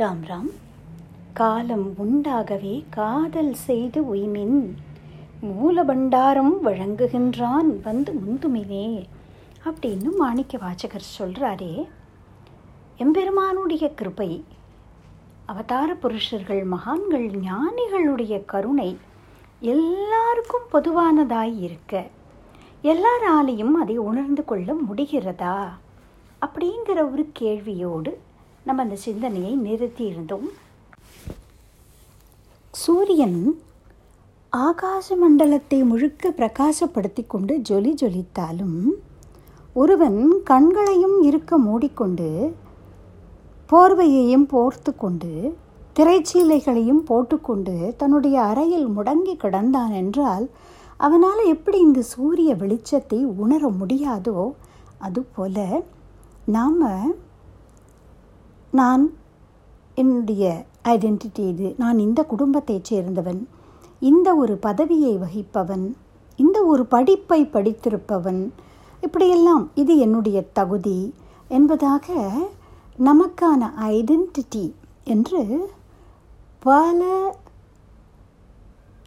ராம் ராம் காலம் உண்டாகவே காதல் செய்து உய்மின். மூலபண்டாரம் வழங்குகின்றான் வந்து முந்துமினே அப்படின்னு மாணிக்க வாச்சகர் சொல்கிறாரே எம்பெருமானுடைய கிருபை அவதார புருஷர்கள் மகான்கள் ஞானிகளுடைய கருணை எல்லாருக்கும் பொதுவானதாய் இருக்க எல்லாராலையும் அதை உணர்ந்து கொள்ள முடிகிறதா? அப்படிங்கிற ஒரு கேள்வியோடு நம்ம அந்த சிந்தனையை நிறுத்தி இருந்தோம். சூரியன் ஆகாச மண்டலத்தை முழுக்க பிரகாசப்படுத்தி கொண்டு ஜொலி ஜொலித்தாலும் ஒருவன் கண்களையும் இருக்க மூடிக்கொண்டு போர்வையையும் போர்த்து கொண்டு திரைச்சீலைகளையும் போட்டுக்கொண்டு தன்னுடைய அறையில் முடங்கி கிடந்தான் என்றால் அவனால் எப்படி இந்த சூரிய வெளிச்சத்தை உணர முடியாதோ அதுபோல நாம் நான் என்னுடைய ஐடென்டிட்டி இது. நான் இந்த குடும்பத்தைச் சேர்ந்தவன். இந்த ஒரு பதவியை வகிப்பவன். இந்த ஒரு படிப்பை படித்திருப்பவன். இப்படியெல்லாம் இது என்னுடைய தகுதி என்பதாக நமக்கான ஐடென்டிட்டி என்று பல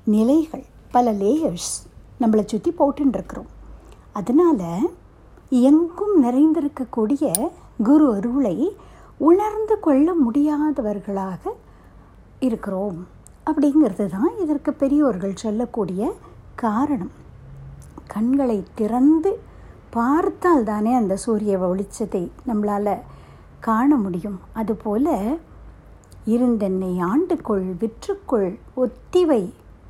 நிலைகள் பல லேயர்ஸ் நம்மளை சுற்றி போட்டுருக்கிறோம் அதனால் எங்கும் நிறைந்திருக்கக்கூடிய குரு அருளை உணர்ந்து கொள்ள முடியாதவர்களாக இருக்கிறோம். அப்படிங்கிறது தான் இதற்கு பெரியோர்கள் சொல்லக்கூடிய காரணம். கண்களை திறந்து பார்த்தால் தானே அந்த சூரிய வெளிச்சத்தை நம்மளால் காண முடியும். அதுபோல இருந்தென்னை ஆண்டுக்குள் விற்றுக்குள் ஒத்திவை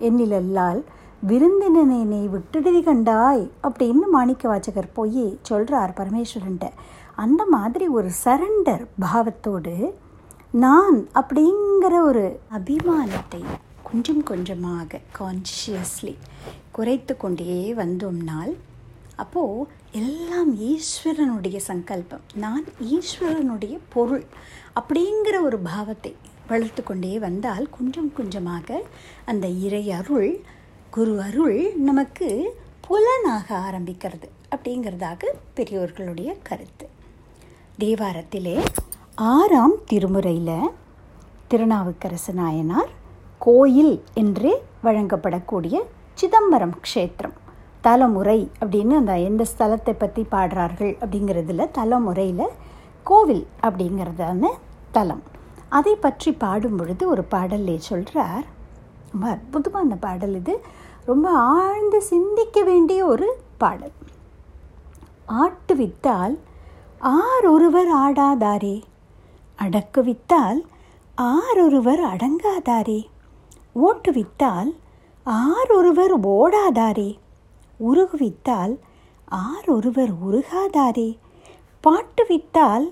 என்னிலல்லால் விருந்தினனை விட்டுடுதி கண்டாய் அப்படின்னு மாணிக்க வாச்சகர் போய் சொல்கிறார் பரமேஸ்வரன்ட்ட. அந்த மாதிரி ஒரு சரண்டர் பாவத்தோடு நான் அப்படிங்கிற ஒரு அபிமானத்தை கொஞ்சம் கொஞ்சமாக கான்ஷியஸ்லி குறைத்து கொண்டே வந்தோம்னால் அப்போது எல்லாம் ஈஸ்வரனுடைய சங்கல்பம் நான் ஈஸ்வரனுடைய பொருள் அப்படிங்கிற ஒரு பாவத்தை வளர்த்து கொண்டே வந்தால் கொஞ்சம் கொஞ்சமாக அந்த இறை அருள் குரு அருள் நமக்கு புலனாக ஆரம்பிக்கிறது அப்படிங்கிறதாக பெரியோர்களுடைய கருத்து. தேவாரத்திலே ஆறாம் திருமுறையில் திருநாவுக்கரசு நாயனார் கோயில் என்று வழங்கப்படக்கூடிய சிதம்பரம் க்ஷேத்திரம். தலைமுறை அப்படின்னு அந்த எந்த ஸ்தலத்தை பற்றி பாடுறார்கள் அப்படிங்கிறதுல தலைமுறையில் கோவில் அப்படிங்கிறதான தலம். அதை பற்றி பாடும் பொழுது ஒரு பாடலே சொல்கிறார் ரொம்ப அற்புதமான பாடல் இது. ரொம்ப ஆழ்ந்து சிந்திக்க வேண்டிய ஒரு பாடல். ஆட்டு வித்தால் ஆரொருவர் ஆடாதாரே? அடக்குவித்தால் ஆரொருவர் அடங்காதாரே? ஓட்டுவித்தால் ஆரொருவர் ஓடாதாரே? உருகுவித்தால் ஆரொருவர் உருகாதாரே? பாட்டு வித்தால்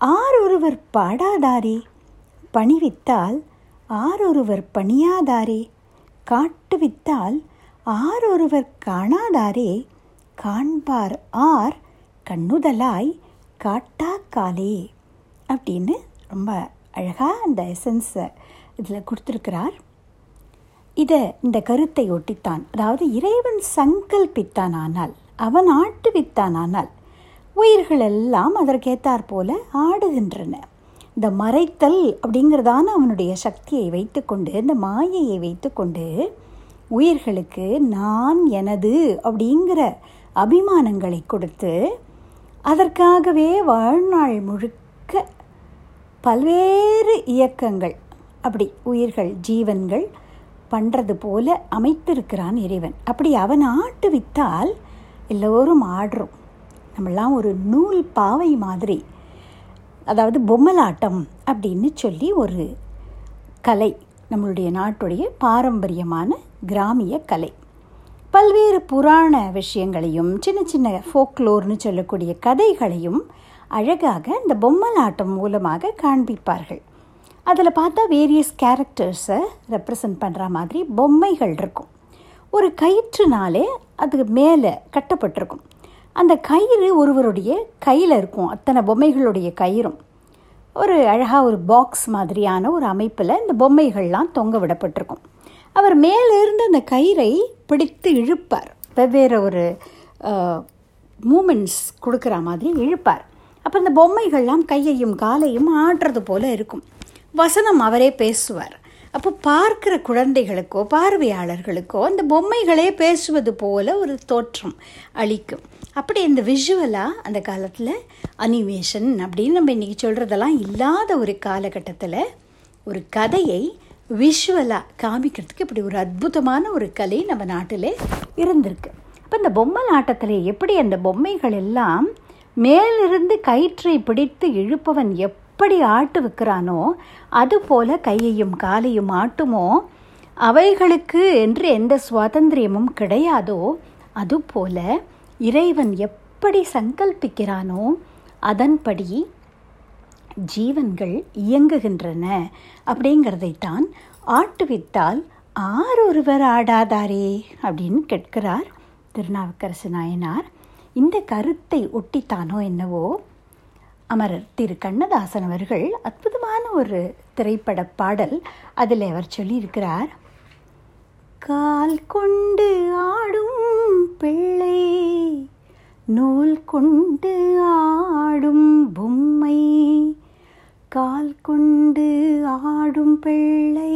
ஆரொருவர் பாடாதாரே? பணிவித்தால் ஆரொருவர் பணியாதாரே? காட்டுவித்தால் ஆரொருவர் காணாதாரே? காண்பார் ஆர் கண்ணுதலாய் காட்டாக்காலே அப்படின்னு ரொம்ப அழகாக அந்த எசன்ஸை இதில் கொடுத்துருக்கிறார். இதை இந்த கருத்தை ஒட்டித்தான். அதாவது இறைவன் சங்கல்பித்தானால் அவன் ஆட்டுவித்தானானால் உயிர்கள் எல்லாம் அதற்கேத்தாற் போல ஆடுகின்றன. இந்த மறைத்தல் அப்படிங்கிறதான அவனுடைய சக்தியை வைத்துக்கொண்டு இந்த மாயையை வைத்துக்கொண்டு உயிர்களுக்கு நான் எனது அப்படிங்கிற அபிமானங்களை கொடுத்து அதற்காகவே வாழ்நாள் முழுக்க பல்வேறு இயக்கங்கள் அப்படி உயிர்கள் ஜீவன்கள் பண்ணுறது போல அமைத்திருக்கிறான் இறைவன். அப்படி அவன் ஆட்டு வித்தால் எல்லோரும் ஆடுறோம். நம்மளாம் ஒரு நூல் பாவை மாதிரி. அதாவது பொம்மலாட்டம் அப்படின்னு சொல்லி ஒரு கலை நம்மளுடைய நாட்டுடைய பாரம்பரியமான கிராமிய கலை. பல்வேறு புராண விஷயங்களையும் சின்ன சின்ன ஃபோக்லோர்னு சொல்லக்கூடிய கதைகளையும் அழகாக இந்த பொம்மலாட்டம் மூலமாக காண்பிப்பார்கள். அதில் பார்த்தா வேரியஸ் கேரக்டர்ஸை ரெப்ரசன்ட் பண்ணுற மாதிரி பொம்மைகள் இருக்கும். ஒரு கயிற்றுனாலே அதுக்கு மேலே கட்டப்பட்டிருக்கும். அந்த கயிறு ஒருவருடைய கையில் இருக்கும். அத்தனை பொம்மைகளுடைய கயிறும். ஒரு அழகாக ஒரு பாக்ஸ் மாதிரியான ஒரு அமைப்பில் இந்த பொம்மைகள்லாம் தொங்க விடப்பட்டிருக்கும். அவர் மேலிருந்து அந்த கயிறை பிடித்து இழுப்பார். வெவ்வேறு ஒரு மூமெண்ட்ஸ் கொடுக்குற மாதிரி இழுப்பார். அப்போ இந்த பொம்மைகள்லாம் கையையும் காலையும் ஆடுறது போல் இருக்கும். வசனம் அவரே பேசுவார். அப்போ பார்க்குற குழந்தைகளுக்கோ பார்வையாளர்களுக்கோ அந்த பொம்மைகளே பேசுவது போல ஒரு தோற்றம் அளிக்கும். அப்படி இந்த விஷுவலாக அந்த காலத்தில் அனிமேஷன் அப்படின்னு நம்ம இன்றைக்கி சொல்கிறதெல்லாம் இல்லாத ஒரு காலகட்டத்தில் ஒரு கதையை விஷுவலாக காமிக்கிறதுக்கு இப்படி ஒரு அற்புதமான ஒரு கலை நம்ம நாட்டில் இருந்திருக்கு. இப்போ இந்த பொம்மை நாட்டத்தில் எப்படி அந்த பொம்மைகள் எல்லாம் மேலிருந்து கயிற்றை பிடித்து இழுப்பவன் எப்படி ஆட்டு வைக்கிறானோ அதுபோல கையையும் காலையும் ஆட்டுமோ அவைகளுக்கு என்று எந்த சுவாதந்திரியமும் கிடையாதோ அதுபோல இறைவன் எப்படி சங்கல்பிக்கிறானோ அதன்படி ஜீவன்கள் இயங்குகின்றன அப்படிங்கிறதைத்தான் ஆட்டுவித்தால் ஆரொருவர் ஆடாதாரே அப்படின்னு கேட்கிறார் திருநாவுக்கரசு நாயனார். இந்த கருத்தை ஒட்டித்தானோ என்னவோ? அமரர் திரு. கண்ணதாசன் அவர்கள் அற்புதமான ஒரு திரைப்பட பாடல் அதில் அவர் சொல்லியிருக்கிறார். கால் கொண்டு ஆடும் பிள்ளை நூல் கொண்டு ஆடும் பொம்மை கால் கொண்டு ஆடும் பிள்ளை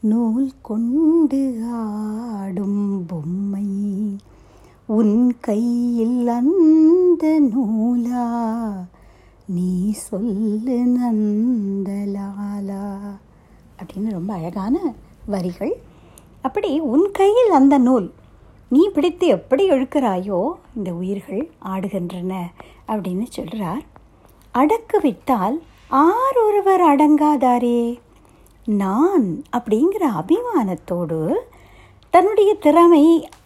நூல் கொண்டு ஆடும் பொம்மை. உன் கையில் அந்த நூலா? நீ சொல்லு நந்தலாலா? அப்படின்னு ரொம்ப அழகான வரிகள். அப்படி உன் கையில் அந்த நூல் நீ பிடித்து எப்படி எழுக்கிறாயோ இந்த உயிர்கள் ஆடுகின்றன அப்படின்னு சொல்கிறார் அடக்கு விட்டால் ஒருவர் அடங்காதாரே. நான் அப்படிங்கிற அபிமானத்தோடு தன்னுடைய திறமை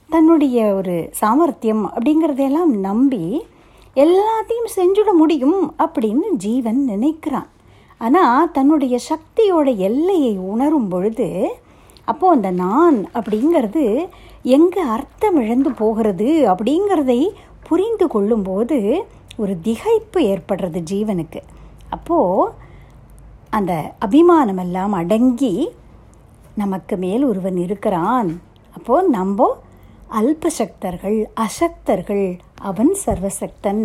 தன்னுடைய ஒரு சாமர்த்தியம் அப்படிங்கிறதையெல்லாம் நம்பி எல்லாத்தையும் செஞ்சுட முடியும் அப்படின்னு ஜீவன் நினைக்கிறான். ஆனால் தன்னுடைய சக்தியோட எல்லையை உணரும் பொழுது அப்போது அந்த நான் அப்படிங்கிறது எங்கே அர்த்தம் இழந்து போகிறது அப்படிங்கிறதை புரிந்து கொள்ளும்போது ஒரு திகைப்பு ஏற்படுறது ஜீவனுக்கு. அப்போது அந்த அபிமானமெல்லாம் அடங்கி நமக்கு மேல் ஒருவன் இருக்கிறான். அப்போது நம்ம அல்பசக்தர்கள் அசக்தர்கள் அவன் சர்வசக்தன்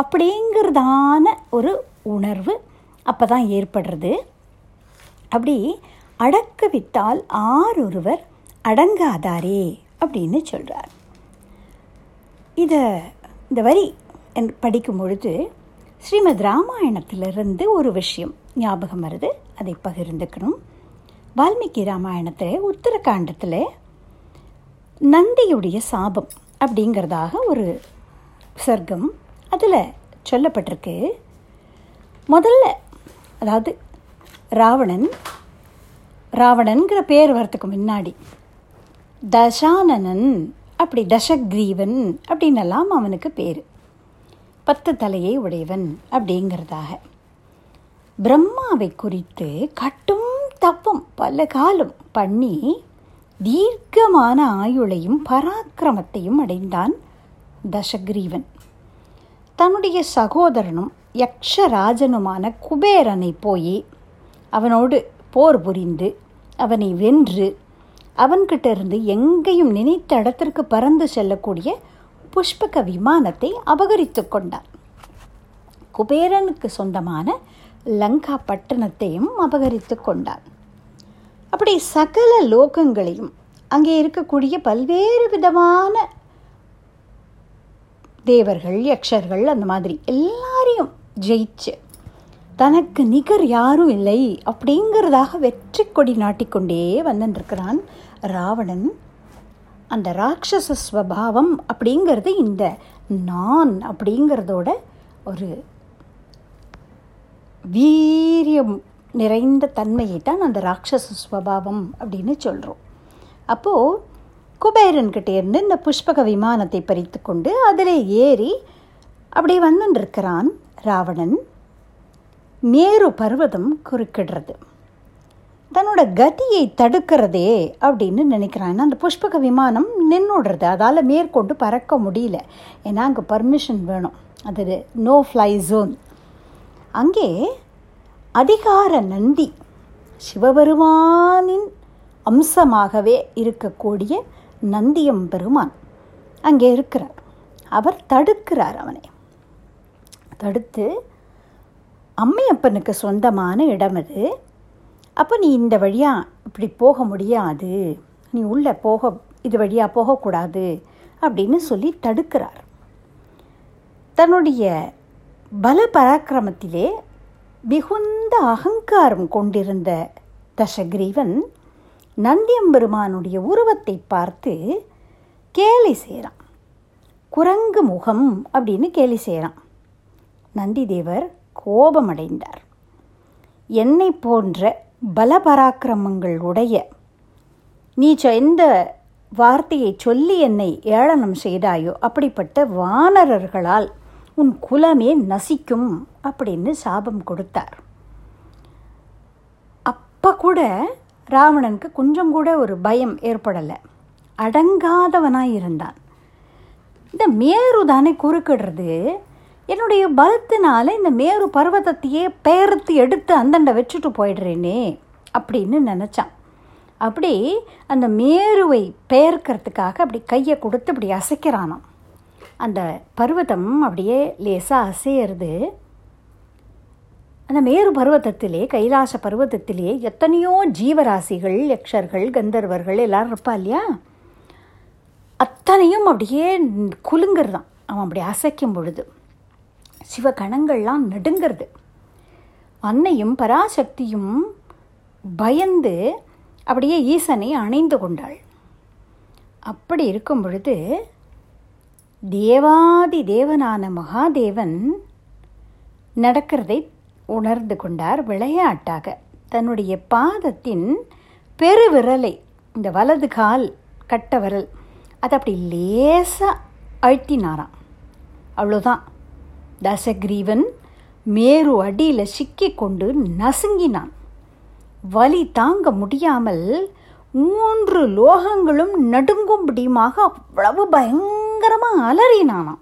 அப்படிங்கிறதான ஒரு உணர்வு அப்போ தான் ஏற்படுறது. அப்படி அடக்க விட்டால் ஒருவர் அடங்காதாரே அப்படின்னு சொல்கிறார் இதை இந்த வரி படிக்கும் பொழுது ஸ்ரீமத் ராமாயணத்திலிருந்து ஒரு விஷயம் ஞாபகம் வருது. அதை பகிர்ந்துக்கணும். வால்மீகி ராமாயணத்தில் உத்தரகாண்டத்தில் நந்தியுடைய சாபம் அப்படிங்கிறதாக ஒரு சர்க்கம் அதில் சொல்லப்பட்டிருக்கு. முதல்ல அதாவது ராவணன் ராவணன்கிற பேர் வரத்துக்கு முன்னாடி தசானனன் அப்படி தசக்ரீவன் அப்படின்னெல்லாம் அவனுக்கு பேர். பத்து தலையை உடையவன் அப்படிங்கிறதாக. பிரம்மாவை குறித்து கட்டும் தப்பம் பல காலம் பண்ணி தீர்க்கமான ஆயுளையும் பராக்கிரமத்தையும் அடைந்தான் தசக்ரீவன். தன்னுடைய சகோதரனும் யக்ஷராஜனுமான குபேரனை போய் அவனோடு போர் புரிந்து அவனை வென்று அவன்கிட்ட இருந்து எங்கேயும் நினைத்த இடத்திற்கு பறந்து செல்லக்கூடிய புஷ்பக விமானத்தை அபகரித்து கொண்டான். குபேரனுக்கு சொந்தமான லங்கா பட்டணத்தையும் அபகரித்து கொண்டார் அப்படி சகல லோகங்களையும் அங்கே இருக்கக்கூடிய பல்வேறு விதமான தேவர்கள் யக்ஷர்கள் அந்த மாதிரி எல்லாரையும் ஜெயிச்சு தனக்கு நிகர் யாரும் இல்லை அப்படிங்கிறதாக வெற்றி கொடி நாட்டிக்கொண்டே வந்துருக்கிறான் ராவணன். அந்த ராட்சச ஸ்வபாவம் அப்படிங்கிறது இந்த நான் அப்படிங்கிறதோட ஒரு வீரியம் நிறைந்த தன்மையை தான் அந்த ராட்சச ஸ்வபாவம் அப்படின்னு சொல்கிறோம் அப்போது குபேரன்கிட்ட இருந்து இந்த புஷ்பக விமானத்தை பறித்து கொண்டு அதில் ஏறி அப்படி வந்துருக்கிறான் ராவணன். மேரு பர்வதம் குறுக்கிடுறது. தன்னோட கதியை தடுக்கிறதே அப்படின்னு நினைக்கிறான். அந்த புஷ்பக விமானம் நின்றுடுறது அதால் மேற்கொண்டு பறக்க முடியல. ஏன்னா அங்கே பர்மிஷன் வேணும். அது நோ ஃப்ளை ஜோன் அங்கே அதிகார நந்தி சிவபெருமானின் அம்சமாகவே இருக்கக்கூடிய நந்தியம் பெருமான் அங்கே இருக்கிறார். அவர் தடுக்கிறார் அவனை. தடுத்து அம்மையப்பனுக்கு சொந்தமான இடம் அது. அப்போ நீ இந்த வழியாக இப்படி போக முடியாது. நீ உள்ளே போக இது வழியாக போகக்கூடாது அப்படின்னு சொல்லி தடுக்கிறார். தன்னுடைய பல பராக்கிரமத்திலே மிகுந்த அகங்காரம் கொண்டிருந்த தசகிரீவன் நந்தியம்பெருமானுடைய உருவத்தை பார்த்து கேலி செய்கிறான் குரங்கு முகம் அப்படின்னு கேலி செய்கிறான் நந்திதேவர் கோபமடைந்தார். என்னை போன்ற பலபராக்கிரமங்கள் உடைய. நீ எந்த வார்த்தையை சொல்லி என்னை ஏளனம் செய்தாயோ அப்படிப்பட்ட வானரர்களால் உன் குலமே நசிக்கும் அப்படின்னு சாபம் கொடுத்தார். அப்போ கூட ராவணனுக்கு கொஞ்சம் கூட ஒரு பயம் ஏற்படலை. அடங்காதவனாக இருந்தான். இந்த மேரு தானே குறுக்கிடுறது? என்னுடைய பலத்தினால இந்த மேரு பர்வதத்தையே பெயர்த்து எடுத்து அந்தண்டை வச்சுட்டு போயிடுறேனே அப்படின்னு நினச்சான். அப்படி அந்த மேருவை பெயர்க்கிறதுக்காக அப்படி கையை கொடுத்து அப்படி அசைக்கிறானாம். அந்த பர்வதம் அப்படியே லேசாக அசையிறது. அந்த மேரு பர்வதத்திலே கைலாச பர்வதத்திலே எத்தனையோ ஜீவராசிகள் யக்ஷர்கள் கந்தர்வர்கள் எல்லாரும் இருப்பா இல்லையா? அத்தனையும் அப்படியே குலுங்கிறதான் அவன் அப்படி அசைக்கும் பொழுது. சிவகணங்கள்லாம் நடுங்கிறது. அன்னையும் பராசக்தியும் பயந்து அப்படியே ஈசனை அணைந்து கொண்டாள். அப்படி இருக்கும் பொழுது தேவாதி தேவனான மகாதேவன் நடக்கிறதை உணர்ந்து கொண்டார் விளையாட்டாக. தன்னுடைய பாதத்தின் பெருவிரலை இந்த வலது கால் கட்ட விரல் அதை அப்படி லேசாக அழுத்தினாராம். அவ்வளோதான் தசகிரீவன் மேரு அடியில் சிக்கி கொண்டு நசுங்கினான். வலி தாங்க முடியாமல் மூன்று லோகங்களும் நடுங்கும்படியுமாக அவ்வளவு பயங்கரமாக அலறினானாம்.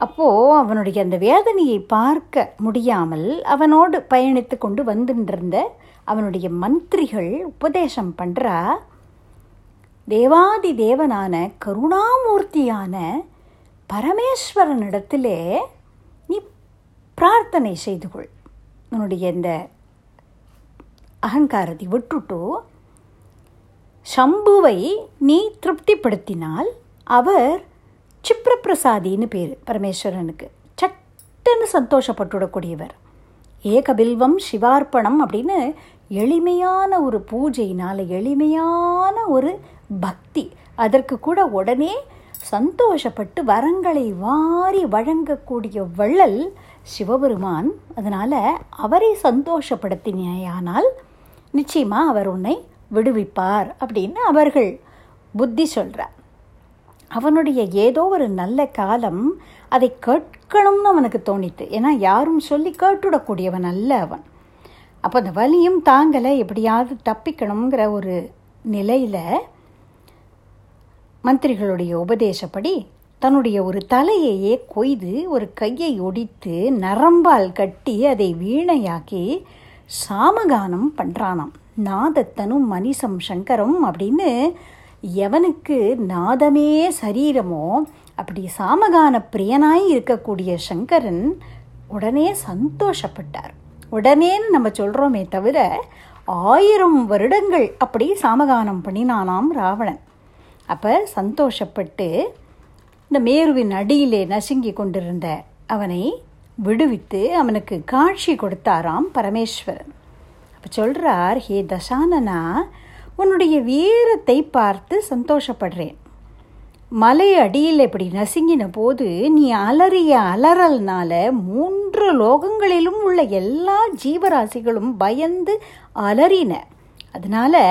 அப்போது அவனுடைய அந்த வேதனையை பார்க்க முடியாமல் அவனோடு பயணித்து கொண்டு வந்துருந்த அவனுடைய மந்திரிகள் உபதேசம் பண்ணுறா தேவாதி தேவனான கருணாமூர்த்தியான பரமேஸ்வரனிடத்திலே பிரார்த்தனை செய்து கொள் உன்னுடைய இந்த அகங்காரத்தை விட்டுட்டு சம்புவை நீ திருப்திப்படுத்தினால் அவர் சிப்ரப்பிரசாதின்னு பேர் பரமேஸ்வரனுக்கு. சட்டுன்னு சந்தோஷப்பட்டுவிடக்கூடியவர் ஏகபில்வம் சிவார்ப்பணம் அப்படின்னு எளிமையான ஒரு பூஜையினால் எளிமையான ஒரு பக்தி. அதற்கு கூட உடனே சந்தோஷப்பட்டு வரங்களை வாரி வழங்கக்கூடிய வள்ளல் சிவபெருமான் அதனால் அவரை சந்தோஷப்படுத்தினேயானால் நிச்சயமாக அவர் உன்னை விடுவிப்பார் அப்படின்னு அவர்கள் புத்தி சொல்கிறார் அவனுடைய ஏதோ ஒரு நல்ல காலம் அதை கேட்கணும்னு அவனுக்கு தோணித்து ஏன்னா யாரும் சொல்லி கேட்டுடக்கூடியவன் அல்ல அவன். அப்போ அந்த வலியும் தாங்கலை எப்படியாவது தப்பிக்கணுங்கிற ஒரு நிலையில் மந்திரிகளுடைய உபதேசப்படி தன்னுடைய ஒரு தலையையே கொய்து ஒரு கையை ஒடித்து நரம்பால் கட்டி அதை வீணையாக்கி சாமகானம் பண்ணுறானாம் நாதத்தனும் மனிசம் சங்கரம் அப்படின்னு எவனுக்கு நாதமே சரீரமோ அப்படி சாமகான பிரியனாய் இருக்கக்கூடிய சங்கரன் உடனே சந்தோஷப்பட்டார். உடனேன்னு நம்ம சொல்கிறோமே தவிர ஆயிரம் வருடங்கள் அப்படி சாமகானம் பண்ணினானாம் ராவணன். அப்போ சந்தோஷப்பட்டு இந்த மேருவின் அடியிலே நசுங்கி கொண்டிருந்த அவனை விடுவித்து அவனுக்கு காட்சி கொடுத்தாராம் பரமேஸ்வரன். அப்போ சொல்கிறார் ஹே தசானனா உன்னுடைய வீரத்தை பார்த்து சந்தோஷப்படுறேன். மலை அடியில் இப்படி நசுங்கின போது நீ அலறிய அலறல்னால மூன்று லோகங்களிலும் உள்ள எல்லா ஜீவராசிகளும் பயந்து அலறின. அதனால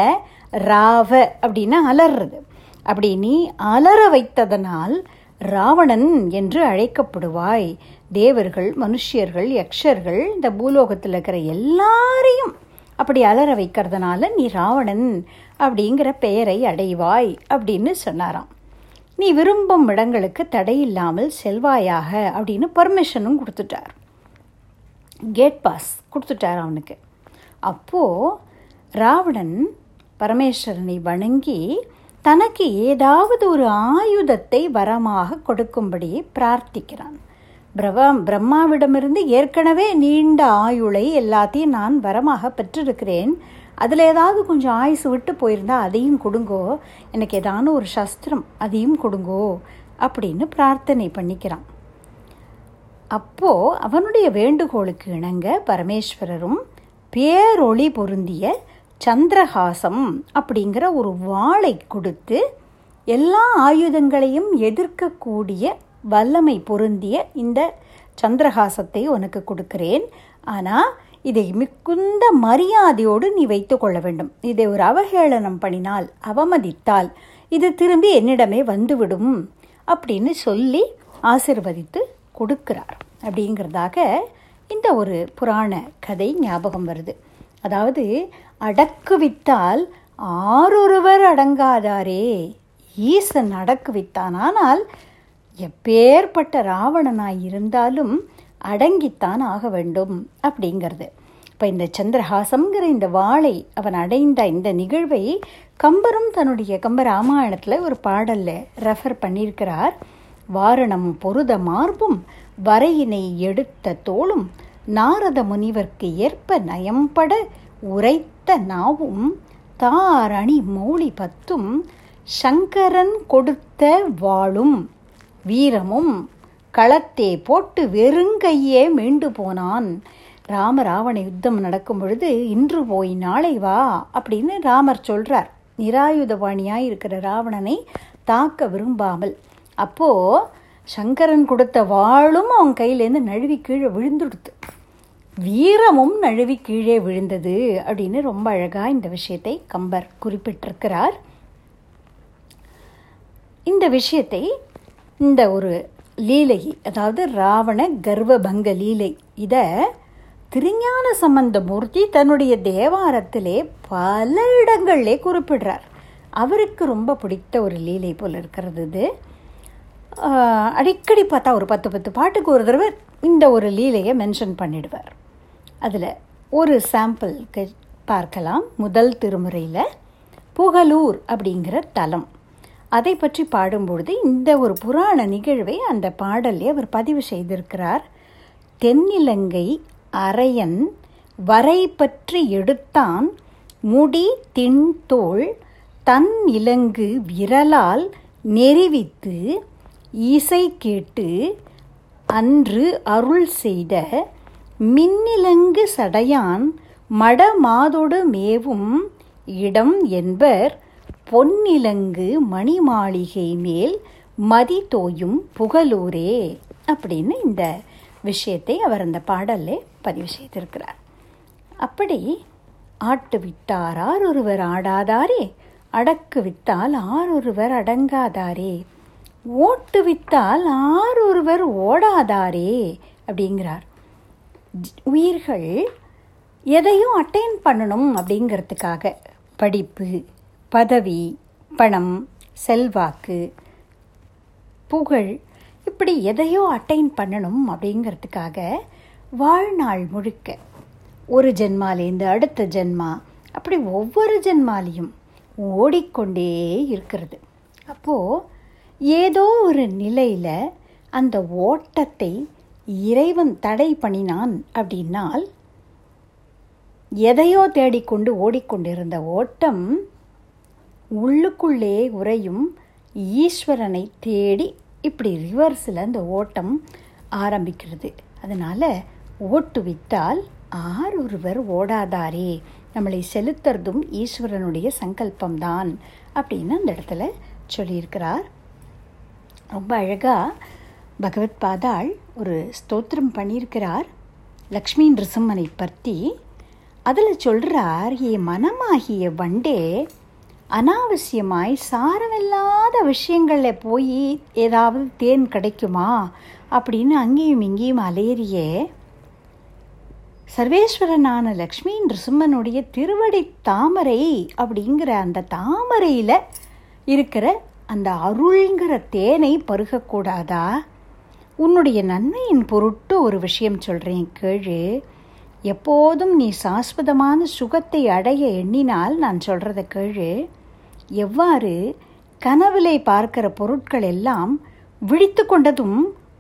ராவ அப்படின்னா அலறுறது அப்படி நீ அலற வைத்ததனால் ராவணன் என்று அழைக்கப்படுவாய். தேவர்கள் மனுஷியர்கள் யக்ஷர்கள் இந்த பூலோகத்தில் இருக்கிற எல்லாரையும் அப்படி அலற வைக்கிறதுனால நீ ராவணன் அப்படிங்கிற பெயரை அடைவாய் அப்படின்னு சொன்னாராம். நீ விரும்பும் இடங்களுக்கு தடை இல்லாமல் செல்வாயாக அப்படின்னு பர்மிஷனும் கொடுத்துட்டார். கேட் பாஸ் கொடுத்துட்டார் அவனுக்கு. அப்போது ராவணன் பரமேஸ்வரனை வணங்கி தனக்கு ஏதாவது ஒரு ஆயுதத்தை வரமாக கொடுக்கும்படி பிரார்த்திக்கிறான். பிரவா பிரம்மாவிடமிருந்து ஏற்கனவே நீண்ட ஆயுளை எல்லாத்தையும் நான் வரமாக பெற்றிருக்கிறேன். அதில் ஏதாவது கொஞ்சம் ஆயுசு விட்டு போயிருந்தால் அதையும் கொடுங்கோ. எனக்கு ஏதான ஒரு சஸ்திரம் அதையும் கொடுங்கோ அப்படின்னு பிரார்த்தனை பண்ணிக்கிறான். அப்போ அவனுடைய வேண்டுகோளுக்கு இணங்க பரமேஸ்வரரும் பேரொளி பொருந்திய சந்திரஹாசம் அப்படிங்கிற ஒரு வாளை கொடுத்து எல்லா ஆயுதங்களையும் எதிர்க்கக்கூடிய வல்லமை பொருந்திய இந்த சந்திரஹாசத்தை உனக்கு கொடுக்கிறேன். ஆனால் இதை மிகுந்த மரியாதையோடு நீ வைத்து கொள்ள வேண்டும். இதை ஒரு அவஹேளனம் பண்ணினால் அவமதித்தால் இது திரும்பி என்னிடமே வந்துவிடும் அப்படின்னு சொல்லி ஆசிர்வதித்து கொடுக்கிறார். அப்படிங்கிறதாக இந்த ஒரு புராண கதை ஞாபகம் வருது. அதாவது அடக்குவித்தால் ஆறொருவர் அடங்காதாரே. ஈசன் அடக்குவித்தான் ஆனால் எப்பேற்பட்ட ராவணனாய் இருந்தாலும் அடங்கித்தான் ஆக வேண்டும் அப்படிங்கிறது. இப்போ இந்த சந்திரஹாசம்ங்கிற இந்த வாளை அவன் அடைந்த இந்த நிகழ்வை கம்பரும் தன்னுடைய கம்ப ராமாயணத்தில் ஒரு பாடலில் ரெஃபர் பண்ணியிருக்கிறார். வாரணம் பொருத மார்பும் வரையினை எடுத்த தோளும் நாரத முனிவர்க்கு ஏற்ப நயம்பட உரைத்த நாவும் தாரணி மௌளி பத்தும் சங்கரன் கொடுத்த வாளும் வீரமும் களத்தே போட்டு வெறுங்கையே மீண்டு போனான். ராம ராவண யுத்தம் நடக்கும் பொழுது இன்று போய் நாளை வா அப்படின்னு ராமர் சொல்றார். நிராயுதபாணியாய் இருக்கிற ராவணனை தாக்க விரும்பாமல். அப்போ சங்கரன் கொடுத்த வாளும் அவன் கையிலேருந்து நழுவி கீழே விழுந்துடுத்து. வீரமும் நழுவி கீழே விழுந்தது அப்படின்னு ரொம்ப அழகாக இந்த விஷயத்தை கம்பர் குறிப்பிட்டிருக்கிறார். இந்த விஷயத்தை இந்த ஒரு லீலை அதாவது ராவண கர்வபங்க லீலை இதை திருஞான சம்பந்தமூர்த்தி தன்னுடைய தேவாரத்திலே பல இடங்களிலே குறிப்பிடுறார். அவருக்கு ரொம்ப பிடித்த ஒரு லீலை போல் இருக்கிறது இது. அடிக்கடி பார்த்தா ஒரு பத்து பத்து பாட்டுக்கு ஒரு தடவை இந்த ஒரு லீலையை மென்ஷன் பண்ணிடுவார். அதில் ஒரு சாம்பிளுக்கு பார்க்கலாம். முதல் திருமுறையில் புகலூர் அப்படிங்கிற தலம். அதை பற்றி பாடும்பொழுது இந்த ஒரு புராண நிகழ்வை அந்த பாடலே அவர் பதிவு செய்திருக்கிறார். தென்னிலங்கை அரையன் வரை பற்றி எடுத்தான் முடி தின்தோள் தன் இலங்கு விரலால் நெறிவித்து இசை கேட்டு அன்று அருள் செய்த மின்னிலங்கு சடையான் மடமாதொடு மேவும் இடம் என்பர் பொன்னிலங்கு மணிமாளிகை மேல் மதி தோயும் புகழூரே அப்படின்னு இந்த விஷயத்தை அவர் அந்த பாடலில் பதிவு செய்திருக்கிறார். அப்படி ஆட்டு விட்டார் ஆரொருவர் ஆடாதாரே அடக்கு வித்தால் ஆரொருவர் அடங்காதாரே ஓட்டு வித்தால் ஆரொருவர் ஓடாதாரே அப்படிங்கிறார். உயிர்கள் எதையும் அட்டைன் பண்ணணும் அப்படிங்கிறதுக்காக படிப்பு பதவி பணம் செல்வாக்கு புகழ் இப்படி எதையோ அட்டைன் பண்ணணும் அப்படிங்கிறதுக்காக வாழ்நாள் முழுக்க ஒரு ஜென்மாலேருந்து அடுத்த ஜென்மா அப்படி ஒவ்வொரு ஜென்மாலையும் ஓடிக்கொண்டே இருக்கிறது. அப்போது ஏதோ ஒரு நிலையில் அந்த ஓட்டத்தை இறைவன் தடை பண்ணினான் அப்படின்னால் எதையோ தேடிக்கொண்டு ஓடிக்கொண்டிருந்த ஓட்டம் உள்ளுக்குள்ளே உறையும் ஈஸ்வரனை தேடி இப்படி ரிவர்ஸில் அந்த ஓட்டம் ஆரம்பிக்கிறது. அதனால் ஓட்டு வித்தால் ஆர் ஒருவர் ஓடாதாரே நம்மளை செலுத்துறதும் ஈஸ்வரனுடைய சங்கல்பம்தான் அப்படின்னு அந்த இடத்துல சொல்லியிருக்கிறார். ரொம்ப அழகாக பகவத் பாதாள் ஒரு ஸ்தோத்திரம் பண்ணியிருக்கிறார். லக்ஷ்மி நிருசிம்மனை பற்றி அதில் சொல்கிறார் ஏ மனமாகிய வண்டே அனாவசியமாய் சாரமில்லாத விஷயங்களில் போய் ஏதாவது தேன் கிடைக்குமா? அப்படின்னு அங்கேயும் இங்கேயும் அலையறியே. சர்வேஸ்வரனான லக்ஷ்மி நிருசிம்மனுடைய திருவடி தாமரை அப்படிங்கிற அந்த தாமரையில் இருக்கிற அந்த அருள்ங்கிற தேனை பருகக்கூடாதா? உன்னுடைய நன்மையின் பொருட்டு ஒரு விஷயம் சொல்கிறேன் கேழு எப்போதும் நீ சாஸ்வதமான சுகத்தை அடைய எண்ணினால் நான் சொல்கிறத கேழு எவ்வாறு? கனவிலே பார்க்கிற பொருட்கள் எல்லாம் விழித்து கொண்டதும்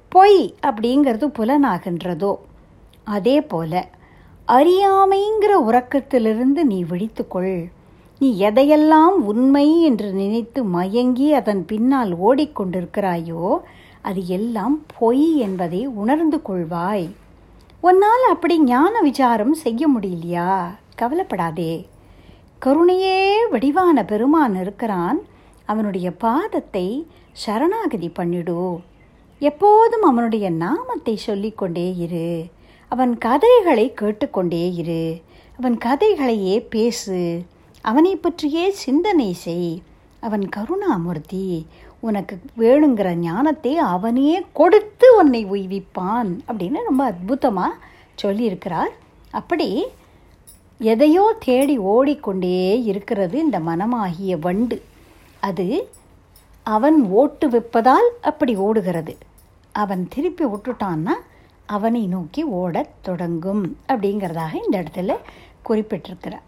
பொய் அப்படிங்கிறது புலனாகின்றதோ? அதே போல அறியாமைங்கிற உறக்கத்திலிருந்து நீ விழித்துக்கொள் நீ எதையெல்லாம் உண்மை என்று நினைத்து மயங்கி அதன் பின்னால் ஓடிக்கொண்டிருக்கிறாயோ அது எல்லாம் பொய் என்பதை உணர்ந்து கொள்வாய். உன்னால் அப்படி ஞான விசாரம் செய்ய முடியலையா? கவலைப்படாதே. கருணையே வடிவான பெருமான் இருக்கிறான். அவனுடைய பாதத்தை சரணாகதி பண்ணிடு. எப்போதும் அவனுடைய நாமத்தை சொல்லிக்கொண்டே இரு. அவன் கதைகளை கேட்டுக்கொண்டே இரு. அவன் கதைகளையே பேசு. அவனை பற்றியே சிந்தனை செய். அவன் கருணாமூர்த்தி உனக்கு வேணுங்கிற ஞானத்தை அவனே கொடுத்து உன்னை உய்விப்பான் அப்படின்னு ரொம்ப அற்புதமாக சொல்லியிருக்கிறார். அப்படி எதையோ தேடி ஓடிக்கொண்டே இருக்கிறது இந்த மனமாகிய வண்டு. அது அவன் ஓட்டு வைப்பதால் அப்படி ஓடுகிறது. அவன் திருப்பி விட்டுட்டான்னா அவனை நோக்கி ஓடத் தொடங்கும் அப்படிங்கிறதாக இந்த இடத்துல குறிப்பிட்டிருக்கிறார்.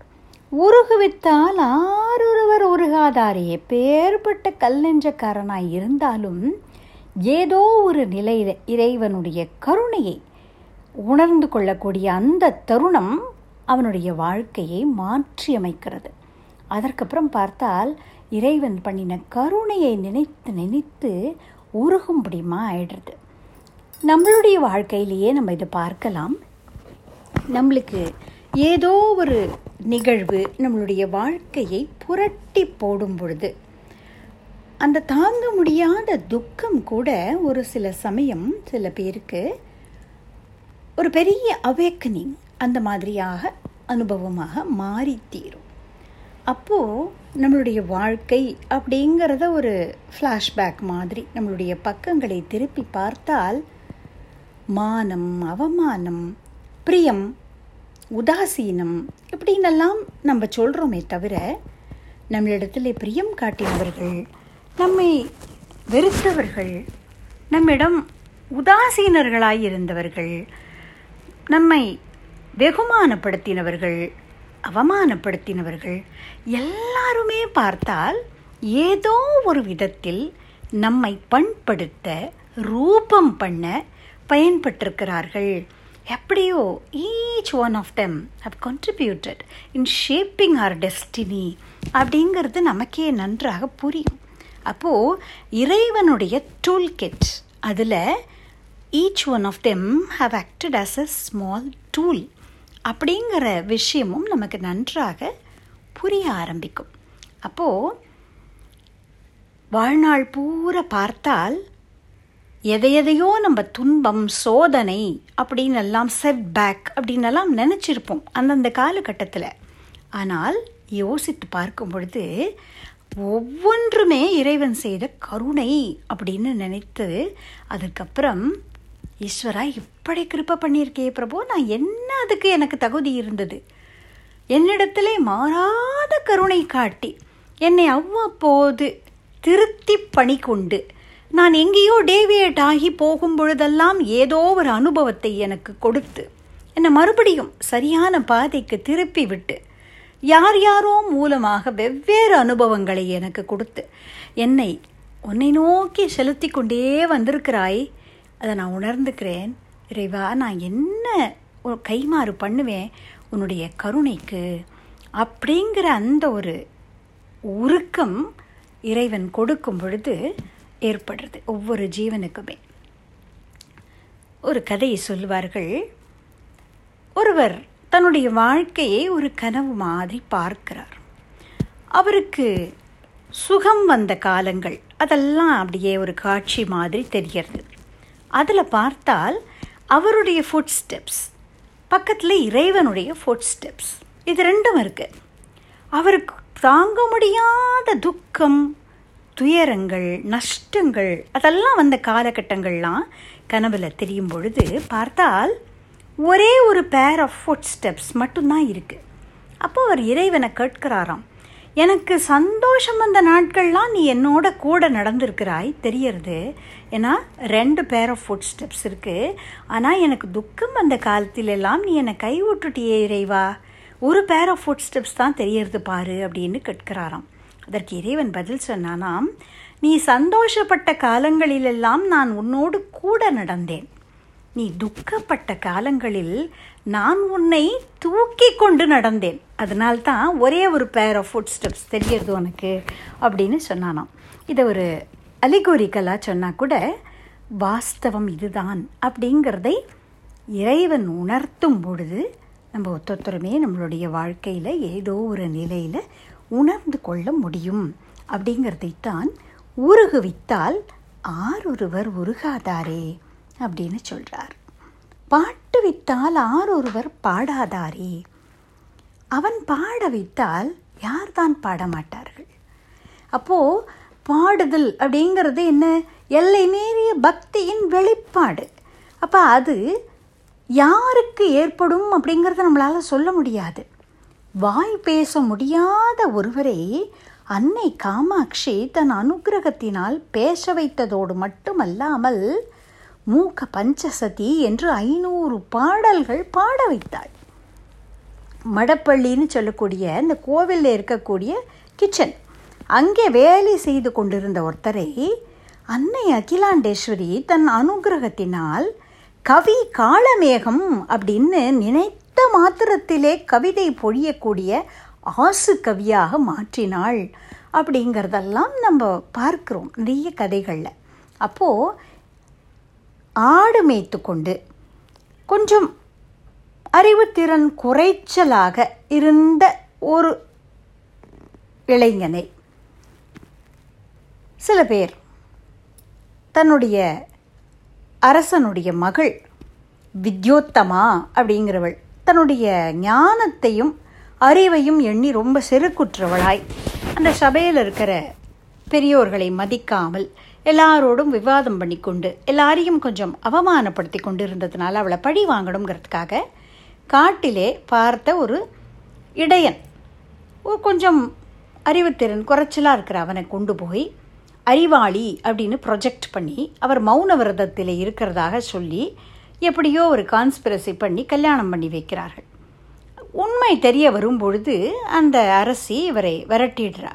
உருகுவித்தால் ஆரொருவர் உருகாதாரே. பேர்பட்ட கல்லெஞ்சக்காரனாய் இருந்தாலும் ஏதோ ஒரு நிலையில் இறைவனுடைய கருணையை உணர்ந்து கொள்ளக்கூடிய அந்த தருணம் அவனுடைய வாழ்க்கையை மாற்றியமைக்கிறது. அதற்கப்புறம் பார்த்தால் இறைவன் பண்ணின கருணையை நினைத்து நினைத்து உருகும்படிமா ஆயிடுறது நம்மளுடைய வாழ்க்கையிலேயே நம்ம இதை பார்க்கலாம். நம்மளுக்கு ஏதோ ஒரு நிகழ்வு நம்மளுடைய வாழ்க்கையை புரட்டி போடும் பொழுது அந்த தாங்க முடியாத துக்கம் கூட ஒரு சில சமயம் சில பேருக்கு ஒரு பெரிய அவேக்கனிங் அந்த மாதிரியாக அனுபவமாக மாறி தீரும் அப்போது நம்மளுடைய வாழ்க்கை அப்படிங்கிறத ஒரு ஃப்ளாஷ்பேக் மாதிரி நம்மளுடைய பக்கங்களை திருப்பி பார்த்தால் மானம் அவமானம் பிரியம் உதாசீனம் இப்படின்னெல்லாம் நம்ம சொல்கிறோமே தவிர நம்மளிடத்தில் பிரியம் காட்டினவர்கள் நம்மை வெறுத்தவர்கள் நம்மிடம் உதாசீனர்களாய் இருந்தவர்கள் நம்மை வெகுமானப்படுத்தினவர்கள் அவமானப்படுத்தினவர்கள் எல்லாருமே பார்த்தால் ஏதோ ஒரு விதத்தில் நம்மை பண்படுத்த ரூபம் பண்ண பயன்பட்டிருக்கிறார்கள். எப்படியோ each one of them have contributed in shaping our destiny அப்படிங்கிறது நமக்கே நன்றாக புரியும். அப்போது இறைவனுடைய டூல் கிட் அதில் each one of them have acted as a small tool அப்படிங்கிற விஷயமும் நமக்கு நன்றாக புரிய ஆரம்பிக்கும். அப்போது வாழ்நாள் பூரா பார்த்தால் எதையதையோ நம்ம துன்பம் சோதனை அப்படின்னு எல்லாம் செட் பேக் அப்படின்னு எல்லாம் நினச்சிருப்போம் அந்தந்த காலகட்டத்தில். ஆனால் யோசித்து பார்க்கும் பொழுது ஒவ்வொன்றுமே இறைவன் செய்த கருணை அப்படின்னு நினைத்து அதுக்கப்புறம் ஈஸ்வரா இப்படி கிருப்ப பண்ணியிருக்கே பிரபு நான் என்ன அதுக்கு எனக்கு தகுதி இருந்தது? என்னிடத்திலே மாறாத கருணை காட்டி என்னை அவ்வப்போது திருத்தி பணி கொண்டு நான் எங்கேயோ டேவியேட் ஆகி போகும் பொழுதெல்லாம் ஏதோ ஒரு அனுபவத்தை எனக்கு கொடுத்து என்னை மறுபடியும் சரியான பாதைக்கு திருப்பி விட்டு யார் யாரோ மூலமாக வெவ்வேறு அனுபவங்களை எனக்கு கொடுத்து என்னை உன்னை நோக்கி செலுத்தி கொண்டே வந்திருக்கிறாய். அதை நான் உணர்ந்துக்கிறேன். இறைவா நான் என்ன கைமாறு பண்ணுவேன்? உன்னுடைய கருணைக்கு அப்படிங்கிற அந்த ஒரு உருக்கம் இறைவன் கொடுக்கும் பொழுது ஏற்படுறது ஒவ்வொரு ஜீவனுக்குமே. ஒரு கதையை சொல்வார்கள். ஒருவர் தன்னுடைய வாழ்க்கையை ஒரு கனவு மாதிரி பார்க்கிறார். அவருக்கு சுகம் வந்த காலங்கள் அதெல்லாம் அப்படியே ஒரு காட்சி மாதிரி தெரிகிறது. அதில் பார்த்தால் அவருடைய ஃபுட் ஸ்டெப்ஸ் பக்கத்தில் இறைவனுடைய ஃபுட் ஸ்டெப்ஸ் இது ரெண்டும் இருக்குது அவருக்கு தாங்க முடியாத துக்கம் துயரங்கள் நஷ்டங்கள் அதெல்லாம் வந்த காலகட்டங்கள்லாம் கனவில் தெரியும் பொழுது பார்த்தால் ஒரே ஒரு பேர் ஆஃப் ஃபுட் ஸ்டெப்ஸ் மட்டும்தான் இருக்குது அப்போ அவர் இறைவனை கேட்கிறாராம். எனக்கு சந்தோஷம் வந்த நாட்கள்லாம் நீ என்னோட கூட நடந்திருக்கிறாய் தெரியறது. ஏன்னா ரெண்டு பேர் ஆஃப் ஃபுட் ஸ்டெப்ஸ் இருக்குது ஆனால் எனக்கு துக்கம் வந்த காலத்திலெல்லாம் நீ என்னை கை விட்டுட்டியே இறைவா. ஒரு பேர் ஆஃப் ஃபுட் ஸ்டெப்ஸ் தான் தெரியறது பாரு அப்படின்னு கேட்கிறாராம். அதற்கு இறைவன் பதில் சொன்னானாம் நீ சந்தோஷப்பட்ட காலங்களிலெல்லாம் நான் உன்னோடு கூட நடந்தேன். நீ துக்கப்பட்ட காலங்களில் நான் உன்னை தூக்கி கொண்டு நடந்தேன். அதனால்தான் ஒரே ஒரு பேர் ஆஃப் ஃபுட் ஸ்டெப்ஸ் தெரியறது உனக்கு அப்படின்னு சொன்னானாம். இதை ஒரு அலிகோரிக்கலாக சொன்னால் கூட வாஸ்தவம் இதுதான் அப்படிங்கிறதை இறைவன் உணர்த்தும் பொழுது நம்ம ஒத்தொத்தருமே நம்மளுடைய வாழ்க்கையில் ஏதோ ஒரு நிலையில் உணர்ந்து கொள்ள முடியும். அப்படிங்கிறதைத்தான் உருகுவித்தால் ஆரொருவர் உருகாதாரே அப்படின்னு சொல்கிறார் பாட்டு வித்தால் ஆரொருவர் பாடாதாரே. அவன் பாட வைத்தால் யார்தான் பாட மாட்டார்கள்? அப்போது பாடுதல் அப்படிங்கிறது என்ன? எல்லை மீறிய பக்தியின் வெளிப்பாடு. அப்போ அது யாருக்கு ஏற்படும் அப்படிங்கிறத நம்மளால் சொல்ல முடியாது. வாய் பேச முடியாத ஒருவரை அன்னை காமாட்சி தன் அனுகிரகத்தினால் பேச வைத்ததோடு மட்டுமல்லாமல் மூக்க பஞ்சசதி என்று ஐநூறு பாடல்கள் பாட வைத்தாள். மடப்பள்ளின்னு சொல்லக்கூடிய இந்த கோவிலில் இருக்கக்கூடிய கிச்சன். அங்கே வேலை செய்து கொண்டிருந்த ஒருத்தரை அன்னை அகிலாண்டேஸ்வரி தன் அனுகிரகத்தினால் கவி காளமேகம் அப்படின்னு நினைத்த மாத்திரத்திலே கவிதை பொழியக்கூடிய ஆசு கவியாக மாற்றினாள். அப்படிங்கிறதெல்லாம் நம்ம பார்க்குறோம் நிறைய கதைகளில். அப்போது ஆடு மேய்த்து கொண்டு கொஞ்சம் அறிவுத்திறன் குறைச்சலாக இருந்த ஒரு இளைஞனை சில பேர் தன்னுடைய அரசனுடைய மகள் வித்யோத்தமா அப்படிங்கிறவள் தன்னுடைய ஞானத்தையும் அறிவையும் எண்ணி ரொம்ப செருக்குற்றவளாய். அந்த சபையில் இருக்கிற பெரியோர்களை மதிக்காமல் எல்லாரோடும் விவாதம் பண்ணி கொண்டு எல்லாரையும் கொஞ்சம் அவமானப்படுத்தி கொண்டு இருந்ததுனால அவளை பழி வாங்கணுங்கிறதுக்காக காட்டிலே பார்த்த ஒரு இடையன். கொஞ்சம் அறிவுத்திறன் குறைச்சலாக இருக்கிற அவனை கொண்டு போய் அறிவாளி அப்படின்னு ப்ரொஜெக்ட் பண்ணி அவர் மௌன விரதத்தில் இருக்கிறதாக சொல்லி எப்படியோ ஒரு கான்ஸ்பிரசி பண்ணி கல்யாணம் பண்ணி வைக்கிறார்கள். உண்மை தெரிய வரும் பொழுது அந்த அரசி இவரை விரட்டிடுறா.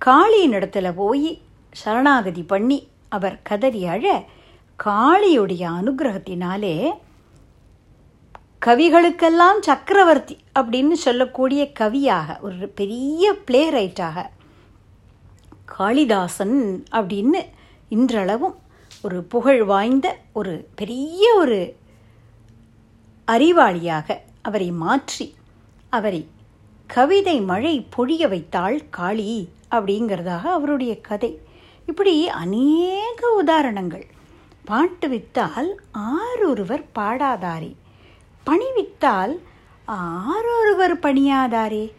காளியின் இடத்துல போய் சரணாகதி பண்ணி அவர் கதறி அழ காளியுடைய அனுகிரகத்தினாலே கவிகளுக்கெல்லாம் சக்கரவர்த்தி அப்படின்னு சொல்லக்கூடிய கவியாக ஒரு பெரிய பிளே ரைட்டாக காளிதாசன் அப்படின்னு இன்றளவும் ஒரு புகழ் வாய்ந்த ஒரு பெரிய ஒரு அறிவாளியாக அவரை மாற்றி அவரை கவிதை மழை பொழிய வைத்தாள் காளி அப்படிங்கிறதாக அவருடைய கதை. இப்படி அநேக உதாரணங்கள். பாட்டு வித்தால் ஆரொருவர் பாடாதாரே. பணி வித்தால் ஆரொருவர் பணியாதாரே.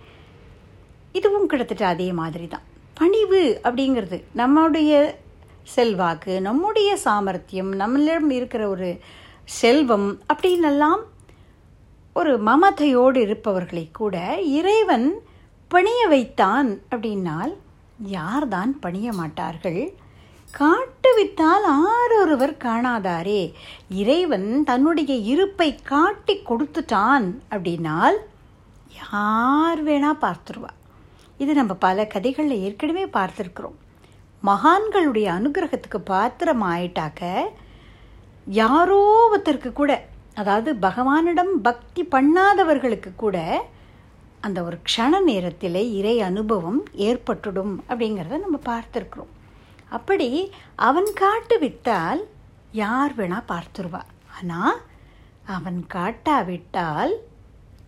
இதுவும் கிட்டத்தட்ட அதே மாதிரி தான் பணிவு அப்படிங்கிறது நம்முடைய செல்வாக்கு நம்முடைய சாமர்த்தியம் நம்மளிடம் இருக்கிற ஒரு செல்வம் அப்படின்னெல்லாம் ஒரு மமதையோடு இருப்பவர்களை கூட இறைவன் பணிய வைத்தான் அப்படின்னால் யார்தான் பணிய மாட்டார்கள்? காட்டுவித்தால் ஆரொருவர் காணாதாரே. இறைவன் தன்னுடைய இருப்பை காட்டி கொடுத்துட்டான் அப்படின்னால் யார் வேணா பார்த்துருவா. இது நம்ம பல கதைகளில் ஏற்கனவே பார்த்துருக்குறோம். மகான்களுடைய அனுகிரகத்துக்கு பாத்திரம் ஆயிட்டாக்க யாரோ ஒருத்தருக்கு கூட அதாவது பகவானிடம் பக்தி பண்ணாதவர்களுக்கு கூட அந்த ஒரு க்ஷண நேரத்தில் இறை அனுபவம் ஏற்பட்டுடும் அப்படிங்கிறத நம்ம பார்த்துருக்குறோம். அப்படி அவன் காட்டு விட்டால் யார் வேணா பார்த்துருவா. ஆனால் அவன் காட்டாவிட்டால்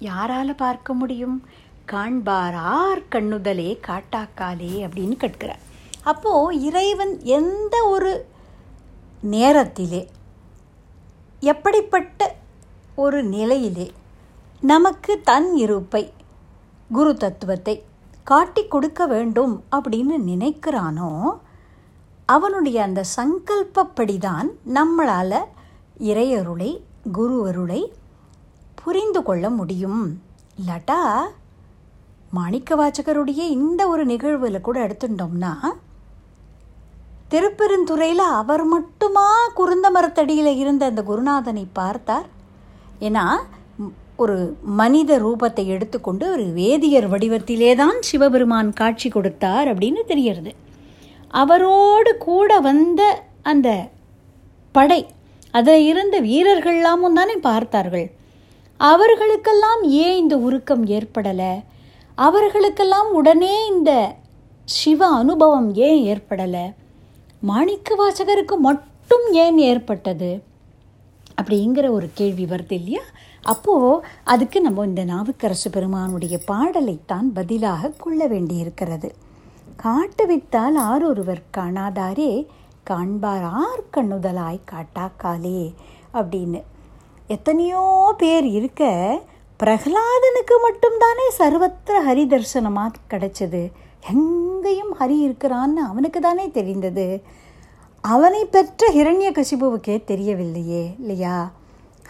யாரால் பார்க்க முடியும்? காண்பாரார் கண்ணுதலே காட்டாக்காலே அப்படின்னு கேட்கிறார் அப்போது இறைவன் எந்த ஒரு நேரத்திலே எப்படிப்பட்ட ஒரு நிலையிலே நமக்கு தன் இருப்பை குரு தத்துவத்தை காட்டி கொடுக்க வேண்டும் அப்படின்னு நினைக்கிறானோ அவனுடைய அந்த சங்கல்பப்படிதான் நம்மளால் இறையருளை குருவருளை புரிந்து கொள்ள முடியும். இல்லாட்டா மாணிக்க வாச்சகருடைய இந்த ஒரு நிகழ்வில் கூட எடுத்துட்டோம்னா திருப்பெருந்துறையில் அவர் மட்டுமா குருந்த மரத்தடியில் இருந்த அந்த குருநாதனை பார்த்தார். ஏன்னா ஒரு மனித ரூபத்தை எடுத்துக்கொண்டு ஒரு வேதியர் வடிவத்திலே தான் சிவபெருமான் காட்சி கொடுத்தார் அப்படின்னு தெரியறது அவரோடு கூட வந்த அந்த படை அதில் இருந்த வீரர்கள்லாமும் தானே பார்த்தார்கள். அவர்களுக்கெல்லாம் ஏன் இந்த உருக்கம் ஏற்படலை? அவர்களுக்கெல்லாம் உடனே இந்த சிவ அனுபவம் ஏன் ஏற்படலை? மாணிக்க வாசகருக்கு மட்டும் ஏன் ஏற்பட்டது? அப்படிங்கிற ஒரு கேள்வி வருது இல்லையா? அப்போது அதுக்கு நம்ம இந்த நாவுக்கரசு பெருமானுடைய பாடலைத்தான் பதிலாக கொள்ள வேண்டியிருக்கிறது. காட்டுவித்தால் ஆரொருவர் காணாதாரே காண்பார் ஆர் கண்ணுதலாய் காட்டாக்காலே அப்படின்னு. எத்தனையோ பேர் இருக்க பிரகலாதனுக்கு மட்டும்தானே சர்வத்திர ஹரிதர்சனமாக கிடைச்சது? எங்கேயும் ஹரி இருக்கிறான்னு அவனுக்கு தானே தெரிந்தது. அவனை பெற்ற ஹிரண்ய கசிபுவுக்கே தெரியவில்லையே இல்லையா?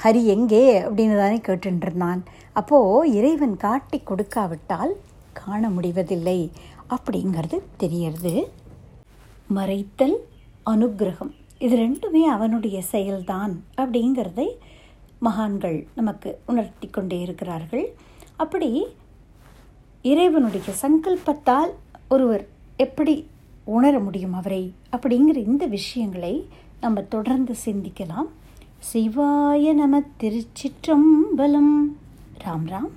ஹரி எங்கே? அப்படின்னு தானே கேட்டுருந்தான் அப்போது இறைவன் காட்டி கொடுக்காவிட்டால் காண முடிவதில்லை அப்படிங்கிறது தெரியறது. மறைத்தல் அனுக்கிரகம் இது ரெண்டுமே அவனுடைய செயல்தான் அப்படிங்கிறதை மகான்கள் நமக்கு உணர்த்தி கொண்டே இருக்கிறார்கள். அப்படி இறைவனுடைய சங்கல்பத்தால் ஒருவர் எப்படி உணர முடியும் அவரை? அப்படிங்கிற இந்த விஷயங்களை நம்ம தொடர்ந்து சிந்திக்கலாம். சிவாய நம திருச்சிற்றம்பலம். ராம் ராம்.